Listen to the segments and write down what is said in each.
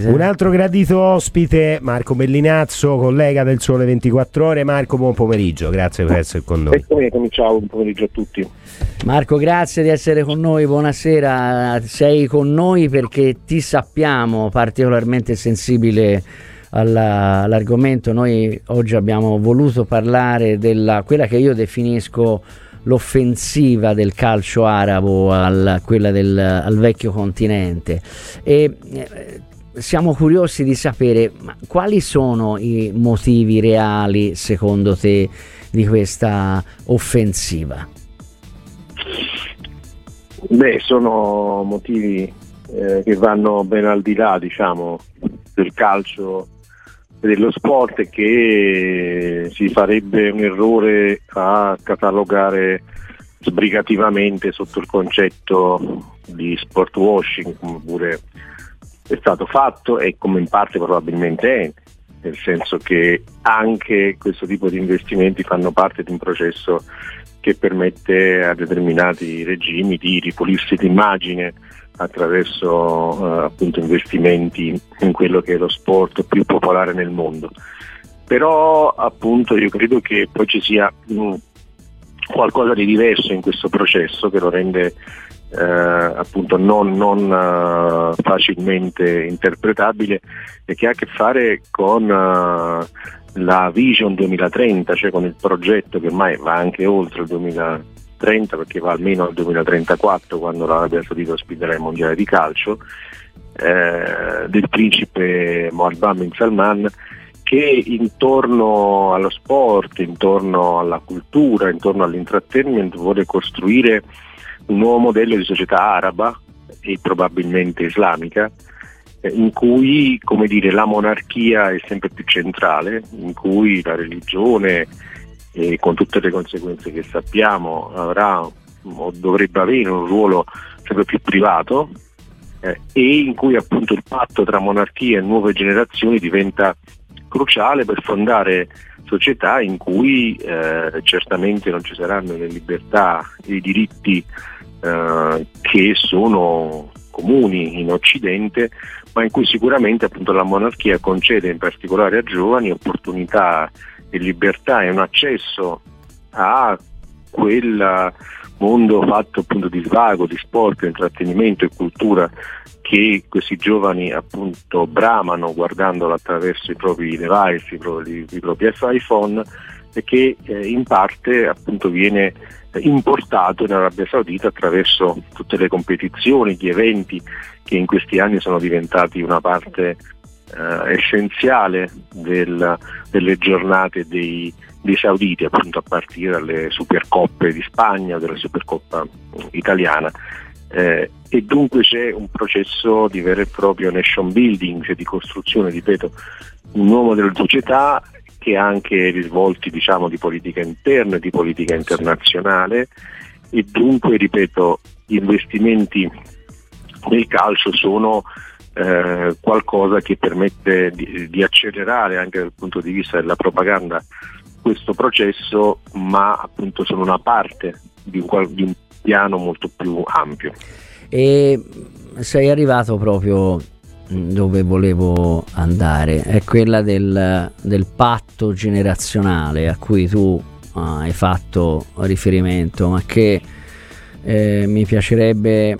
Un altro gradito ospite, Marco Bellinazzo, collega del Sole 24 Ore. Marco, buon pomeriggio, grazie per essere con noi. Ciao, buon pomeriggio a tutti. Marco, grazie di essere con noi, buonasera. Sei con noi perché ti sappiamo particolarmente sensibile alla, all'argomento. Noi oggi abbiamo voluto parlare della quella che io definisco l'offensiva del calcio arabo al, quella del, al vecchio continente. E, eh, siamo curiosi di sapere quali sono i motivi reali secondo te di questa offensiva. Beh, sono motivi eh, che vanno ben al di là, diciamo, del calcio dello sport e che si farebbe un errore a catalogare sbrigativamente sotto il concetto di sport washing, come pure è stato fatto e come in parte probabilmente è, nel senso che anche questo tipo di investimenti fanno parte di un processo che permette a determinati regimi di ripulirsi l'immagine attraverso eh, appunto investimenti in quello che è lo sport più popolare nel mondo. Però appunto io credo che poi ci sia mh, qualcosa di diverso in questo processo che lo rende eh, appunto non, non uh, facilmente interpretabile e che ha a che fare con uh, la Vision 2030, cioè con il progetto che ormai va anche oltre il 2030 perché va almeno al 2034 quando l'Arabia Saudita ospiterà il mondiale di calcio, eh, del principe Mohammed bin Salman che intorno allo sport, intorno alla cultura, intorno all'intrattenimento vuole costruire un nuovo modello di società araba e probabilmente islamica eh, in cui dire, la monarchia è sempre più centrale, in cui la religione, eh, con tutte le conseguenze che sappiamo, avrà o dovrebbe avere un ruolo sempre più privato eh, e in cui appunto il patto tra monarchia e nuove generazioni diventa cruciale per fondare società in cui eh, certamente non ci saranno le libertà e i diritti eh, che sono comuni in Occidente, ma in cui sicuramente appunto, la monarchia concede in particolare a giovani opportunità e libertà e un accesso a quel mondo fatto appunto di svago, di sport, intrattenimento e cultura che questi giovani appunto bramano guardandolo attraverso i propri device, i propri, i propri iPhone che eh, in parte appunto viene importato in Arabia Saudita attraverso tutte le competizioni, gli eventi che in questi anni sono diventati una parte eh, essenziale del, delle giornate dei, dei, sauditi, appunto a partire dalle Supercoppe di Spagna, dalla Supercoppa italiana. Eh, e dunque c'è un processo di vero e proprio nation building, cioè di costruzione, ripeto, un nuovo della società ha anche risvolti diciamo, di politica interna e di politica internazionale e dunque, ripeto, gli investimenti nel calcio sono eh, qualcosa che permette di, di, accelerare anche dal punto di vista della propaganda questo processo, ma appunto sono una parte di un, di un piano molto più ampio. E sei arrivato proprio dove volevo andare. È quella del, del patto generazionale a cui tu ah, hai fatto riferimento, ma che eh, mi piacerebbe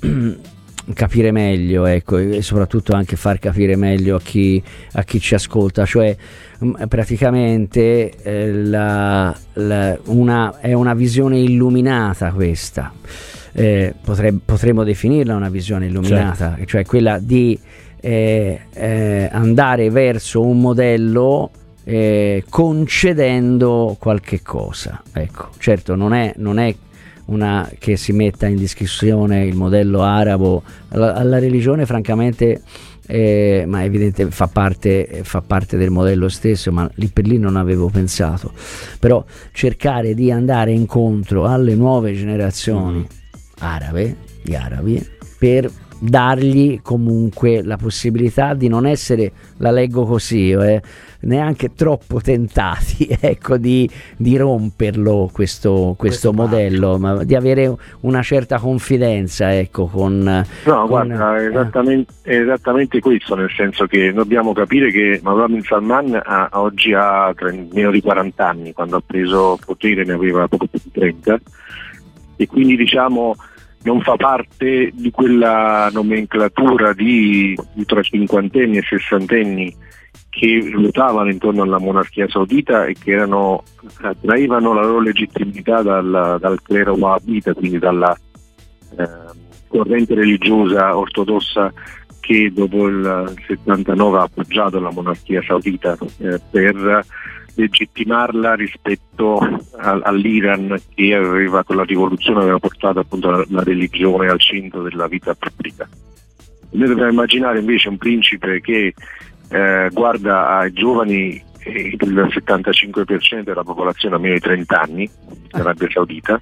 capire meglio ecco, e soprattutto anche far capire meglio a chi, a chi ci ascolta, cioè praticamente eh, la, la, una, è una visione illuminata questa. Eh, potre, potremmo definirla una visione illuminata, certo. cioè quella di eh, eh, andare verso un modello eh, concedendo qualche cosa. Ecco, certo non è, non è una che si metta in discussione il modello arabo, la, la religione francamente eh, ma evidentemente fa parte, fa parte, del modello stesso, ma lì per lì non avevo pensato. Però cercare di andare incontro alle nuove generazioni mm arabe, di arabi, per dargli comunque la possibilità di non essere, la leggo così, eh, neanche troppo tentati ecco, di, di romperlo questo, questo, questo modello, ma di avere una certa confidenza ecco, con... No, con, guarda, eh. esattamente, esattamente, questo, nel senso che dobbiamo capire che Mohammed Salman ha, oggi ha meno di 40 anni, quando ha preso potere ne aveva poco più di 30 e quindi diciamo non fa parte di quella nomenclatura di tra cinquantenni e sessantenni che ruotavano intorno alla monarchia saudita e che erano, traevano la loro legittimità dal, dal clero wahhabita, quindi dalla eh, corrente religiosa ortodossa che dopo il 79 ha appoggiato la monarchia saudita eh, per legittimarla rispetto a, all'Iran che aveva con la rivoluzione aveva portato appunto la, la religione al centro della vita pubblica. Noi dobbiamo immaginare invece un principe che eh, guarda ai giovani il 75% della popolazione ha meno di 30 anni in Arabia Saudita,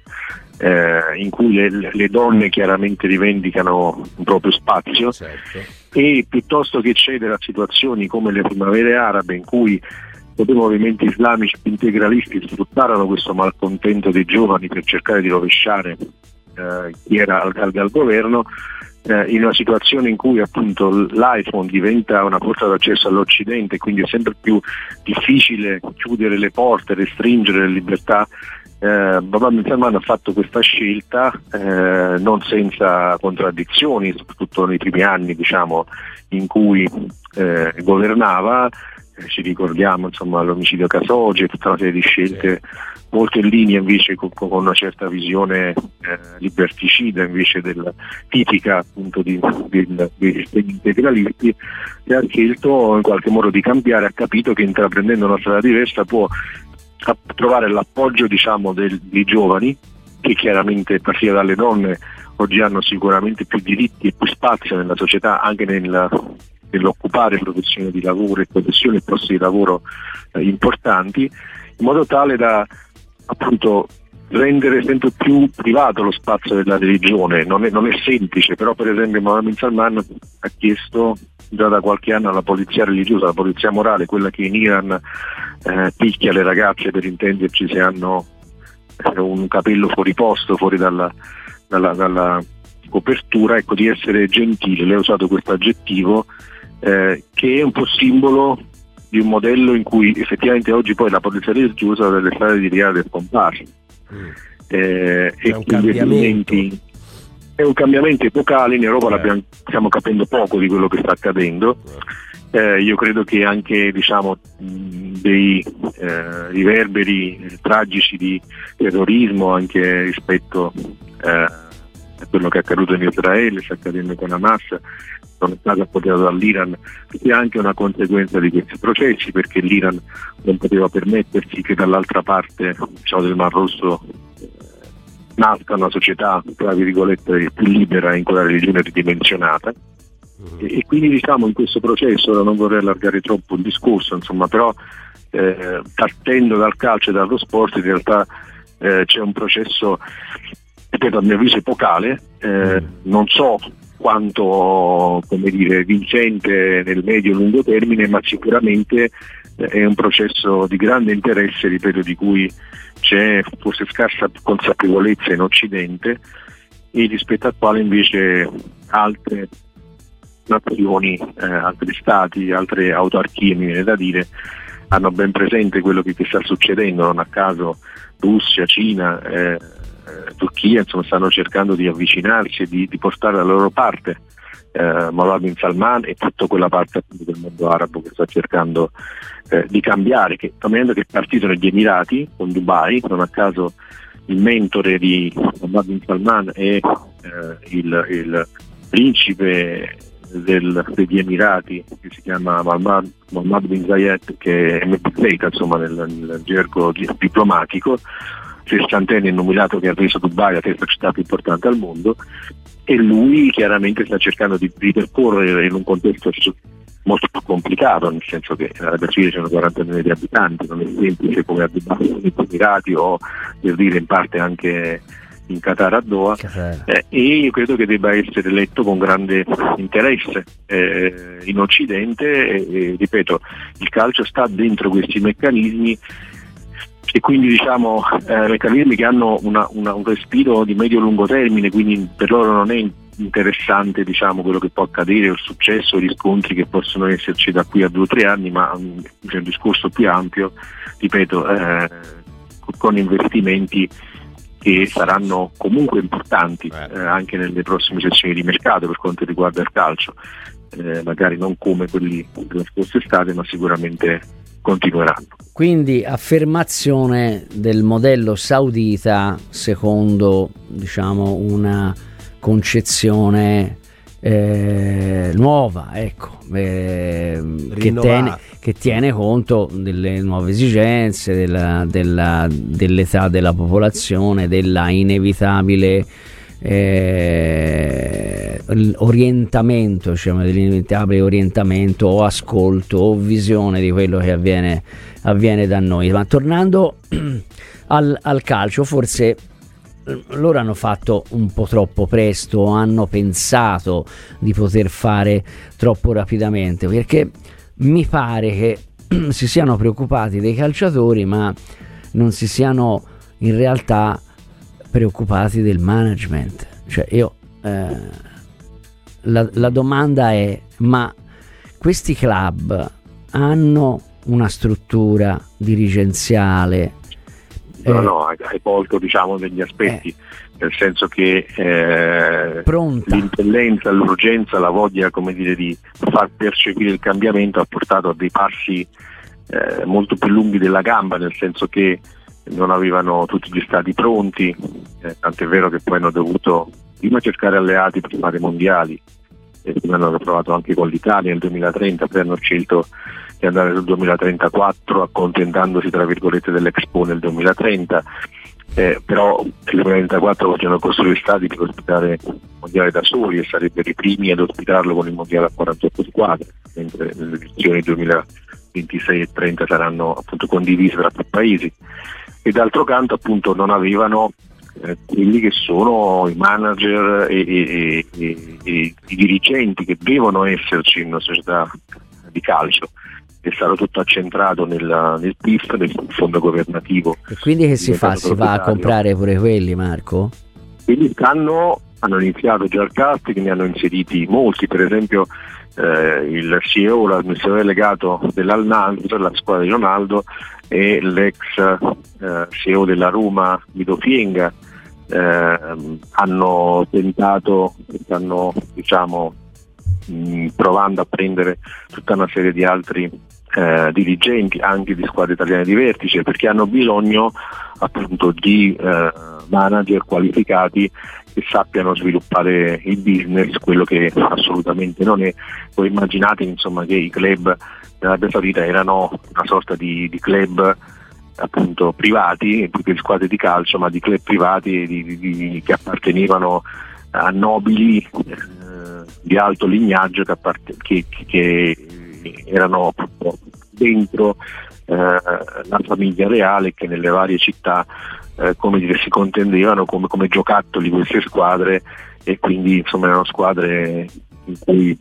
eh, in cui le, le, donne chiaramente rivendicano un proprio spazio certo. e piuttosto che cedere a situazioni come le primavere arabe in cui dei movimenti islamici integralisti sfruttarono questo malcontento dei giovani per cercare di rovesciare eh, chi era al, al, al governo, eh, in una situazione in cui appunto l'iPhone diventa una porta d'accesso all'Occidente, quindi è sempre più difficile chiudere le porte, restringere le libertà. Eh, Babà Salman ha fatto questa scelta eh, non senza contraddizioni, soprattutto nei primi anni diciamo, in cui eh, governava, eh, ci ricordiamo insomma, l'omicidio Casoge, tutta una serie di scelte molto in linea invece con, con una certa visione eh, liberticida invece del, tipica appunto di, del, degli integralisti e ha scelto in qualche modo di cambiare, ha capito che intraprendendo una strada diversa può trovare l'appoggio diciamo, del, dei giovani che chiaramente a partire dalle donne oggi hanno sicuramente più diritti e più spazio nella società anche nel, nell'occupare professioni di lavoro e professioni e posti di lavoro eh, importanti in modo tale da appunto rendere sempre più privato lo spazio della religione, non è, non è semplice, però per esempio Mohammed Salman ha chiesto già da qualche anno alla polizia religiosa, alla polizia morale, quella che in Iran eh, picchia le ragazze per intenderci se hanno eh, un capello fuori posto, fuori dalla, dalla, dalla copertura, ecco, di essere gentile, lei ha usato questo aggettivo eh, che è un po' simbolo di un modello in cui effettivamente oggi poi la polizia religiosa delle strade di è scomparsa. Mm. Eh, è, un cambiamento. È un cambiamento epocale, in Europa eh. stiamo capendo poco di quello che sta accadendo. Eh, io credo che anche diciamo, dei eh, riverberi tragici di terrorismo anche rispetto eh, a quello che è accaduto in Israele, sta accadendo con Hamas, sono state appoggiate dall'Iran sia anche una conseguenza di questi processi perché l'Iran non poteva permettersi che dall'altra parte diciamo, del Mar Rosso nasca una società tra virgolette più libera in cui la religione ridimensionata mm-hmm. e, e, quindi diciamo in questo processo non vorrei allargare troppo il discorso insomma però eh, partendo dal calcio e dallo sport in realtà eh, c'è un processo ripeto a mio avviso epocale eh, mm. non so quanto dire, vincente nel medio e lungo termine, ma sicuramente è un processo di grande interesse, ripeto, di cui c'è forse scarsa consapevolezza in Occidente e rispetto al quale invece altre nazioni, eh, altri stati, altre autarchie, mi viene da dire, hanno ben presente quello che, che sta succedendo, non a caso Russia, Cina, eh, eh, Turchia insomma, stanno cercando di avvicinarsi e di, di portare la loro parte eh, Mohammed bin Salman e tutta quella parte del mondo arabo che sta cercando eh, di cambiare, che, cambiando che è partito negli Emirati con Dubai, non a caso il mentore di Mohammed bin Salman è eh, il, il, principe del, degli Emirati che si chiama Mohammed bin Zayed che è MBZ insomma nel, nel gergo diplomatico sessantenne nominato che ha reso Dubai la terza città più importante al mondo e lui chiaramente sta cercando di ripercorrere in un contesto molto più complicato, nel senso che l'Arabia Saudita sono 40 milioni di abitanti, non è semplice come a Dubai, negli Emirati o per dire in parte anche in Qatar a Doha. Eh, e io credo che debba essere letto con grande interesse eh, in Occidente e, ripeto il calcio sta dentro questi meccanismi e quindi diciamo eh, meccanismi che hanno una, una, un respiro di medio-lungo termine quindi per loro non è interessante diciamo, quello che può accadere, il successo, gli scontri che possono esserci da qui a due o tre anni, ma um, c'è un discorso più ampio, ripeto, eh, con investimenti che saranno comunque importanti eh, anche nelle prossime sessioni di mercato per quanto riguarda il calcio, eh, magari non come quelli della scorsa estate, ma sicuramente continueranno. Quindi affermazione del modello saudita secondo diciamo, una concezione eh, nuova, ecco, eh, che, tiene, che, tiene, conto delle nuove esigenze, della, della, dell'età della popolazione, della inevitabile eh, orientamento, diciamo, dell'inevitabile orientamento o ascolto o visione di quello che avviene, avviene da noi. Ma tornando al, al calcio, forse loro hanno fatto un po' troppo presto, hanno pensato di poter fare troppo rapidamente, perché mi pare che si siano preoccupati dei calciatori, ma non si siano in realtà preoccupati del management. Cioè io eh, la, la domanda è: ma questi club hanno una struttura dirigenziale No, eh, no, hai colto diciamo, degli aspetti, eh. nel senso che eh, l'impellenza, l'urgenza, la voglia dire, di far percepire il cambiamento ha portato a dei passi eh, molto più lunghi della gamba, nel senso che non avevano tutti gli stati pronti, eh, tant'è vero che poi hanno dovuto prima cercare alleati per fare mondiali, e prima hanno provato anche con l'Italia nel 2030, poi hanno scelto di andare sul 2034 accontentandosi tra virgolette dell'Expo nel 2030 eh, però nel 2034 vogliono costruire stati per ospitare il mondiale da soli e sarebbero i primi ad ospitarlo con il mondiale a 48 squadre mentre le edizioni 2026 e 30 saranno appunto condivise tra più paesi e d'altro canto appunto non avevano eh, quelli che sono i manager e, e, e, e, i dirigenti che devono esserci in una società di calcio è stato tutto accentrato nel, nel PIF, nel fondo governativo. E quindi che si fa? Si va a comprare pure quelli, Marco? Quindi stanno, hanno iniziato già il casting, ne hanno inseriti molti, per esempio eh, il CEO, l'amministratore delegato dell'Al Nasr, la squadra di Ronaldo, e l'ex eh, CEO della Roma, Guido Fienga, eh, hanno tentato, stanno diciamo, mh, provando a prendere tutta una serie di altri eh, dirigenti anche di squadre italiane di vertice perché hanno bisogno appunto di eh, manager qualificati che sappiano sviluppare il business, quello che assolutamente non è. Voi immaginate insomma, che i club dell'Arabia Saudita erano una sorta di, di club appunto privati, più che di squadre di calcio, ma di club privati di, di, che appartenevano a nobili eh, di alto lignaggio che, appart- che, che erano dentro eh, la famiglia reale che nelle varie città eh, come dire, si contendevano come, come, giocattoli queste squadre e quindi insomma erano squadre in cui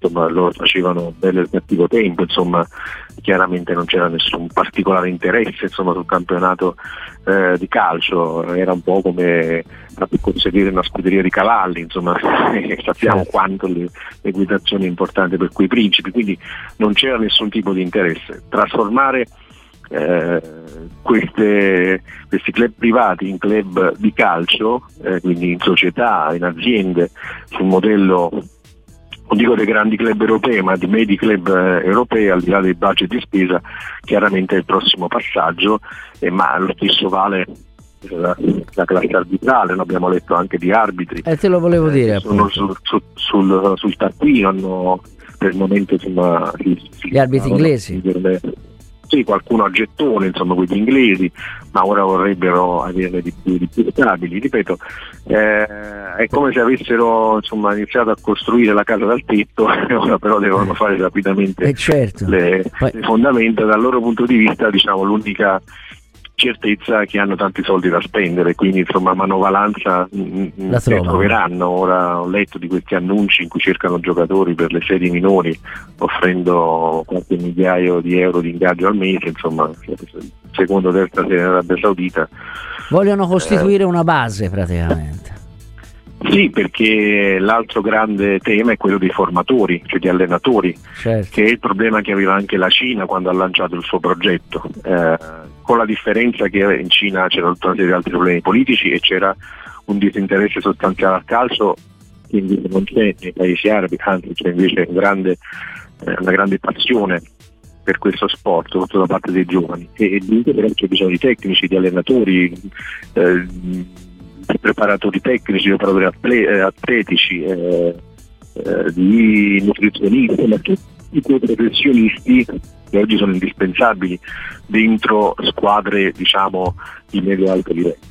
insomma, loro facevano bello e cattivo tempo, insomma, chiaramente non c'era nessun particolare interesse insomma, sul campionato eh, di calcio, era un po' come conseguire una scuderia di cavalli, insomma, sappiamo certo. quanto le, l'equitazione è importante per quei principi, quindi non c'era nessun tipo di interesse. Trasformare eh, queste, questi club privati in club di calcio, eh, quindi in società, in aziende, sul modello non dico dei grandi club europei, ma di medi club eh, europei, al di là dei budget di spesa, chiaramente è il prossimo passaggio, eh, ma lo stesso vale la, la classe arbitrale, no? abbiamo letto anche di arbitri. Eh, te lo volevo eh, dire. Sono sul, sul, sul, sul taccuino, hanno per il momento insomma, gli arbitri inglesi. Delle, sì, qualcuno a gettone, insomma, quegli inglesi, ma ora vorrebbero averne di più, di più stabili. Ripeto, eh, è come se avessero insomma, iniziato a costruire la casa dal tetto, ora però devono fare rapidamente eh certo. le, Poi... le, fondamenta. Dal loro punto di vista, diciamo, l'unica certezza che hanno tanti soldi da spendere, quindi insomma manovalanza mh, mm, mm, la troveranno. Ora ho letto di questi annunci in cui cercano giocatori per le serie minori offrendo qualche migliaio di euro di ingaggio al mese, insomma secondo terza serie in Arabia Saudita. Vogliono costituire eh, una base praticamente. Sì, perché l'altro grande tema è quello dei formatori, cioè di allenatori, certo. che è il problema che aveva anche la Cina quando ha lanciato il suo progetto, eh, con la differenza che in Cina c'erano di altri problemi politici e c'era un disinteresse sostanziale al calcio che invece non c'è nei paesi arabi, anzi c'è invece un grande, eh, una grande passione per questo sport, soprattutto da parte dei giovani. E dunque però c'è bisogno di tecnici, di allenatori. Eh, preparatori tecnici, preparatori eh, atletici, eh, eh, di nutrizionisti, ma tutti quei professionisti che oggi sono indispensabili dentro squadre diciamo di medio alto livello.